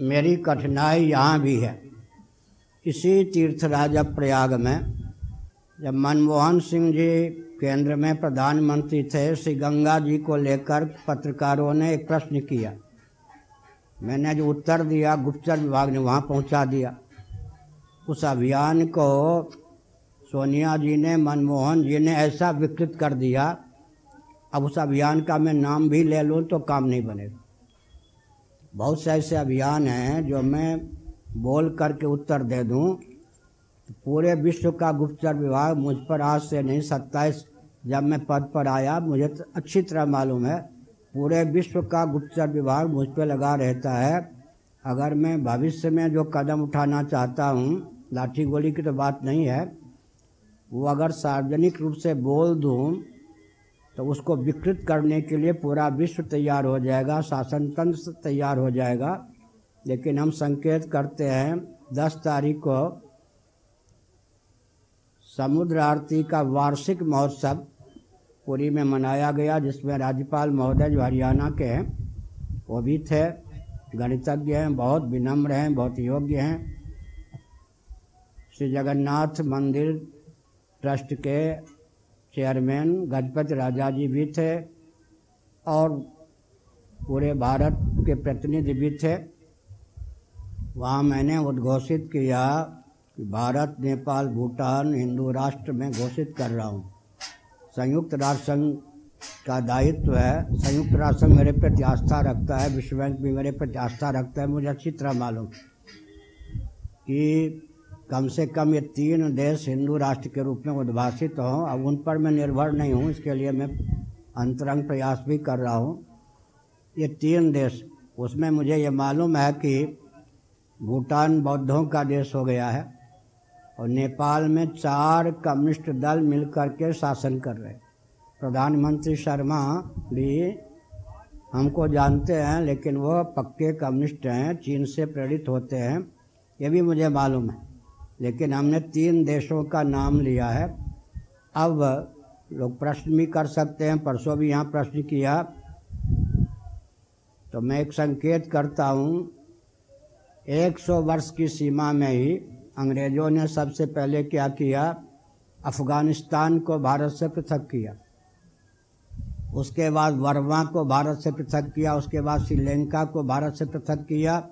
मेरी कठिनाई यहाँ भी है। इसी तीर्थराज प्रयाग में, जब मनमोहन सिंह जी केंद्र में प्रधानमंत्री थे, श्री गंगा जी को लेकर पत्रकारों ने एक प्रश्न किया। मैंने जो उत्तर दिया, गुप्तचर विभाग ने वहाँ पहुँचा दिया। उस अभियान को सोनिया जी ने, मनमोहन जी ने ऐसा विकृत कर दिया, अब उस अभियान का मैं नाम भी ले लूँ तो काम नहीं बनेगा। बहुत से ऐसे अभियान हैं जो मैं बोल करके उत्तर दे दूँ। तो पूरे विश्व का गुप्तचर विभाग मुझ पर आज से नहीं, सत्ताईस जब मैं पद पर आया, मुझे तो अच्छी तरह मालूम है, पूरे विश्व का गुप्तचर विभाग मुझ पर लगा रहता है। अगर मैं भविष्य में जो कदम उठाना चाहता हूँ, लाठी गोली की तो बात नहीं है, वो अगर सार्वजनिक रूप से बोल दूँ तो उसको विकृत करने के लिए पूरा विश्व तैयार हो जाएगा, शासन तंत्र तैयार हो जाएगा। लेकिन हम संकेत करते हैं, दस तारीख को समुद्र आरती का वार्षिक महोत्सव पुरी में मनाया गया, जिसमें राज्यपाल महोदय जो हरियाणा के हैं। वो भी थे, गणितज्ञ हैं, बहुत विनम्र हैं, बहुत योग्य हैं। श्री जगन्नाथ मंदिर ट्रस्ट के चेयरमैन गजपति राजा जी भी थे और पूरे भारत के प्रतिनिधि भी थे। वहाँ मैंने उद्घोषित किया कि भारत, नेपाल, भूटान, हिंदू राष्ट्र में घोषित कर रहा हूँ। संयुक्त राष्ट्र संघ का दायित्व है। संयुक्त राष्ट्र संघ मेरे प्रति आस्था रखता है। विश्व बैंक भी मेरे प्रति आस्था रखता है। मुझे अच्छी तरह मालूम कि कम से कम ये तीन देश हिंदू राष्ट्र के रूप में उद्भाषित हों, अब उन पर मैं निर्भर नहीं हूँ, इसके लिए मैं अंतरंग प्रयास भी कर रहा हूँ। ये तीन देश, उसमें मुझे ये मालूम है कि भूटान बौद्धों का देश हो गया है और नेपाल में चार कम्युनिस्ट दल मिलकर के शासन कर रहे प्रधानमंत्री शर्मा भी हमको जानते हैं, लेकिन वो पक्के कम्युनिस्ट हैं, चीन से प्रेरित होते हैं, ये भी मुझे मालूम है। लेकिन हमने तीन देशों का नाम लिया है। अब लोग प्रश्न भी कर सकते हैं, परसों भी यहाँ प्रश्न किया। तो मैं एक संकेत करता हूँ 100 वर्ष की सीमा में ही अंग्रेज़ों ने सबसे पहले क्या किया? अफ़गानिस्तान को भारत से पृथक किया। उसके बाद वर्मा को भारत से पृथक किया, उसके बाद श्रीलंका को भारत से पृथक किया,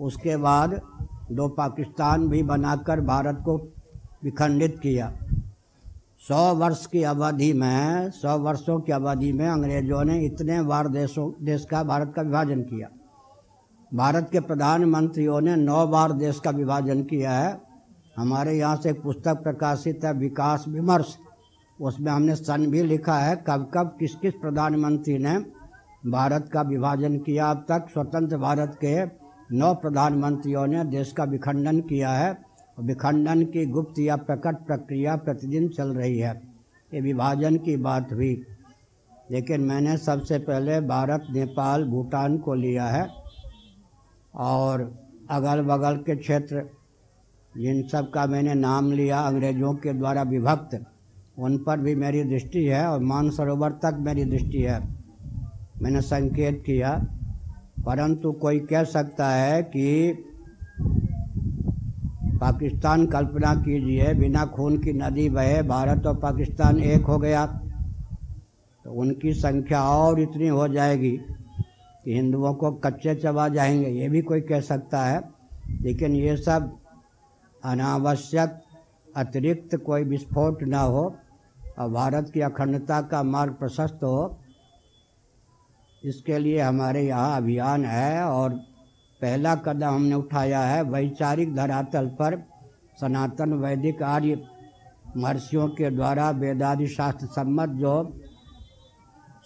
उसके बाद दो पाकिस्तान भी बनाकर भारत को विखंडित किया। सौ वर्ष की अवधि में, सौ वर्षों की अवधि में अंग्रेज़ों ने इतने बार देशों, देश का, भारत का विभाजन किया। भारत के प्रधानमंत्रियों ने नौ बार देश का विभाजन किया है। हमारे यहाँ से एक पुस्तक प्रकाशित है, विकास विमर्श। उसमें हमने सन भी लिखा है, कब कब, किस किस प्रधानमंत्री ने भारत का विभाजन किया। अब तक स्वतंत्र भारत के नौ प्रधानमंत्रियों ने देश का विखंडन किया है। और विखंडन की गुप्त या प्रकट प्रक्रिया प्रतिदिन चल रही है। ये विभाजन की बात हुई। लेकिन मैंने सबसे पहले भारत, नेपाल, भूटान को लिया है और अगल बगल के क्षेत्र, जिन सब का मैंने नाम लिया, अंग्रेज़ों के द्वारा विभक्त, उन पर भी मेरी दृष्टि है और मानसरोवर तक मेरी दृष्टि है। मैंने संकेत किया परंतु कोई कह सकता है कि पाकिस्तान कल्पना कीजिए, बिना खून की नदी बहे, भारत और पाकिस्तान एक हो गया तो उनकी संख्या और इतनी हो जाएगी कि हिंदुओं को कच्चे चबा जाएँगे, ये भी कोई कह सकता है। लेकिन ये सब अनावश्यक, अतिरिक्त कोई विस्फोट ना हो और भारत की अखंडता का मार्ग प्रशस्त हो इसके लिए हमारे यहाँ अभियान है और पहला कदम हमने उठाया है वैचारिक धरातल पर सनातन वैदिक आर्य महर्षियों के द्वारा वेदादि शास्त्र सम्मत जो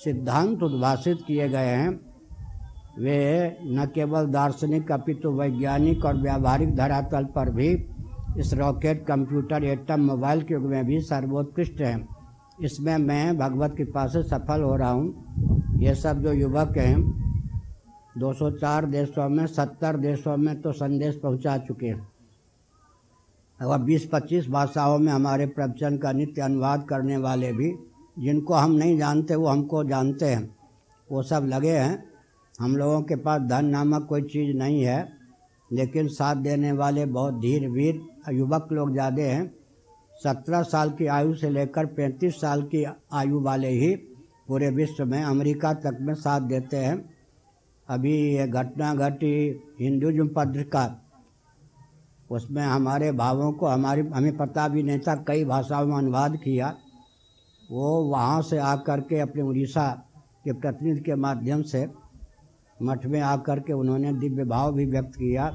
सिद्धांत उद्भाषित किए गए हैं, वे न केवल दार्शनिक, अपितु वैज्ञानिक और व्यावहारिक धरातल पर भी इस रॉकेट, कंप्यूटर, एटम, मोबाइल के युग में भी सर्वोत्कृष्ट हैं। इसमें मैं भगवत कृपा से सफल हो रहा हूँ। ये सब जो युवक हैं 204 देशों में 70 देशों में तो संदेश पहुँचा चुके हैं। और 20-25 भाषाओं में हमारे प्रवचन का नित्य अनुवाद करने वाले भी, जिनको हम नहीं जानते, वो हमको जानते हैं। वो सब लगे हैं। हम लोगों के पास धन नामक कोई चीज़ नहीं है, लेकिन साथ देने वाले बहुत धीर वीर युवक लोग ज़्यादा हैं। सत्रह साल की आयु से लेकर पैंतीस साल की आयु वाले ही पूरे विश्व में, अमेरिका तक में साथ देते हैं। अभी ये घटना घटी हिंदुज़म पत्रिका उसमें हमारे भावों को हमारी, हमें पता भी नहीं था, कई भाषाओं में अनुवाद किया। वो वहाँ से आकर के अपने उड़ीसा के प्रतिनिधि के माध्यम से मठ में आकर के उन्होंने दिव्य भाव भी व्यक्त किया।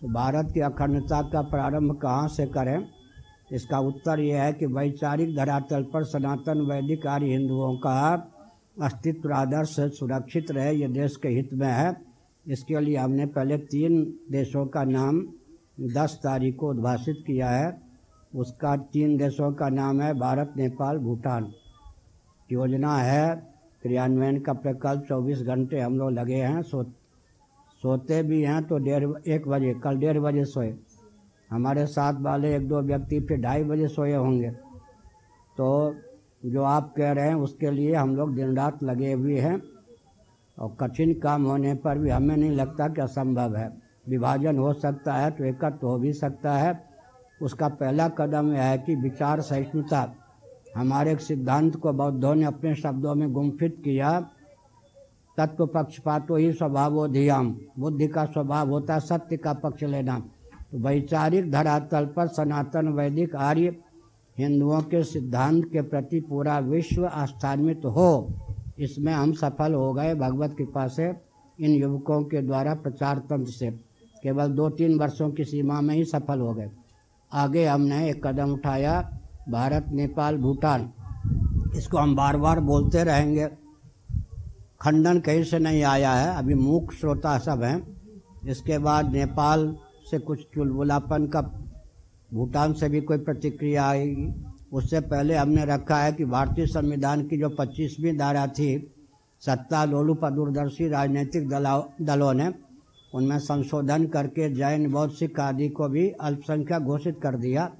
तो भारत की अखंडता का प्रारंभ कहाँ से करें? इसका उत्तर यह है कि वैचारिक धरातल पर सनातन वैदिक आर्य हिंदुओं का अस्तित्व आदर्श सुरक्षित रहे, ये देश के हित में है। इसके लिए हमने पहले तीन देशों का नाम दस तारीख को उद्भाषित किया है। उसका तीन देशों का नाम है भारत, नेपाल, भूटान। योजना है, क्रियान्वयन का प्रकल्प चौबीस घंटे हम लोग लगे हैं, सो, सोते भी हैं तो डेढ़, एक बजे, कल डेढ़ बजे सोए। हमारे साथ वाले एक दो व्यक्ति फिर ढाई बजे सोए होंगे। तो जो आप कह रहे हैं, उसके लिए हम लोग दिन रात लगे हुए हैं और कठिन काम होने पर भी हमें नहीं लगता कि असंभव है। विभाजन हो सकता है तो एकत्र हो भी सकता है। उसका पहला कदम यह है कि विचार सहिष्णुता। हमारे एक सिद्धांत को बौद्धों ने अपने शब्दों में गुम्फित किया, तत्व पक्षपातो ही स्वभाव धियाम बुद्धि का स्वभाव होता है, सत्य का पक्ष लेना। वैचारिक धरातल पर सनातन वैदिक आर्य हिंदुओं के सिद्धांत के प्रति पूरा विश्व आस्थान्वित हो, इसमें हम सफल हो गए। भगवत कृपा से इन युवकों के द्वारा प्रचार तंत्र से केवल दो तीन वर्षों की सीमा में ही सफल हो गए। आगे हमने एक कदम उठाया, भारत, नेपाल, भूटान। इसको हम बार बार बोलते रहेंगे। खंडन कहीं से नहीं आया है, अभी मूक श्रोता सब हैं। इसके बाद नेपाल से कुछ चुलबुलापन का भूटान से भी कोई प्रतिक्रिया आएगी। उससे पहले हमने रखा है कि भारतीय संविधान की जो पच्चीसवीं धारा थी, सत्ता लोलुप दूरदर्शी राजनीतिक दलों ने, उनमें संशोधन करके जैन बौद्ध सिख आदि को भी अल्पसंख्यक घोषित कर दिया।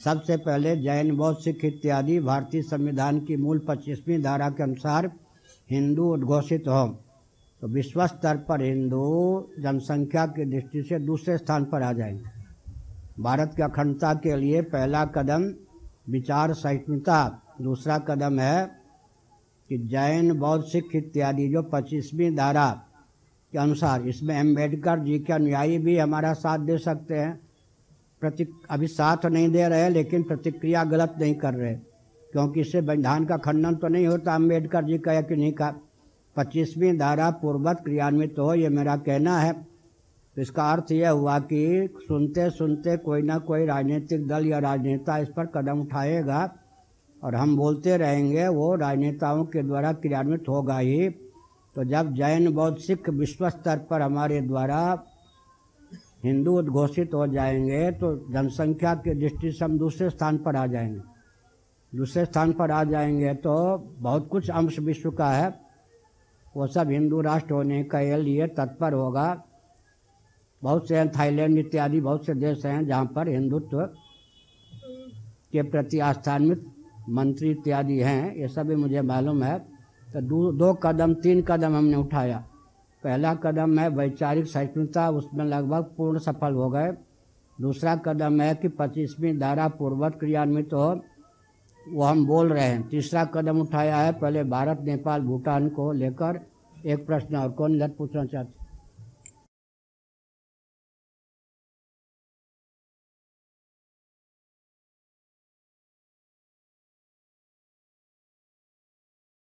सबसे पहले जैन बौद्ध सिख इत्यादि भारतीय संविधान की मूल पच्चीसवीं धारा के अनुसार हिंदू उद्घोषित हो। तो विश्व स्तर पर हिंदू जनसंख्या की दृष्टि से दूसरे स्थान पर आ जाएँगे। भारत की अखंडता के लिए पहला कदम विचार सहिष्णुता, दूसरा कदम है कि जैन, बौद्ध, सिख इत्यादि जो पच्चीसवीं धारा के अनुसार, इसमें अंबेडकर जी के अनुयायी भी हमारा साथ दे सकते हैं। प्रति, अभी साथ नहीं दे रहे, लेकिन प्रतिक्रिया गलत नहीं कर रहे, क्योंकि इससे संविधान का खंडन तो नहीं होता अंबेडकर जी का या कि नहीं का पच्चीसवीं धारा पूर्वत क्रियान्वित हो, ये मेरा कहना है। तो इसका अर्थ यह हुआ कि सुनते सुनते कोई ना कोई राजनीतिक दल या राजनेता इस पर कदम उठाएगा और हम बोलते रहेंगे, वो राजनेताओं के द्वारा क्रियान्वित होगा ही। तो जब जैन, बौद्ध, सिख विश्व स्तर पर हमारे द्वारा हिंदू उद्घोषित हो जाएँगे तो जनसंख्या की दृष्टि से हम दूसरे स्थान पर आ जाएँगे। दूसरे स्थान पर आ जाएँगे तो बहुत कुछ अंश विश्व का है। वो सब हिंदू राष्ट्र होने के लिए तत्पर होगा। बहुत से हैं, थाईलैंड इत्यादि बहुत से देश हैं जहाँ पर हिंदुत्व के प्रति आस्थान्वित मंत्री इत्यादि हैं, ये सब भी मुझे मालूम है। तो दो दो कदम, तीन कदम हमने उठाया। पहला कदम है वैचारिक सहिष्णुता, उसमें लगभग पूर्ण सफल हो गए। दूसरा कदम है कि पच्चीसवीं धारा पूर्वत क्रियान्वित हो। वो हम बोल रहे हैं, तीसरा कदम उठाया है, पहले भारत, नेपाल, भूटान को लेकर एक प्रश्न और कौन लट पूछना चाहते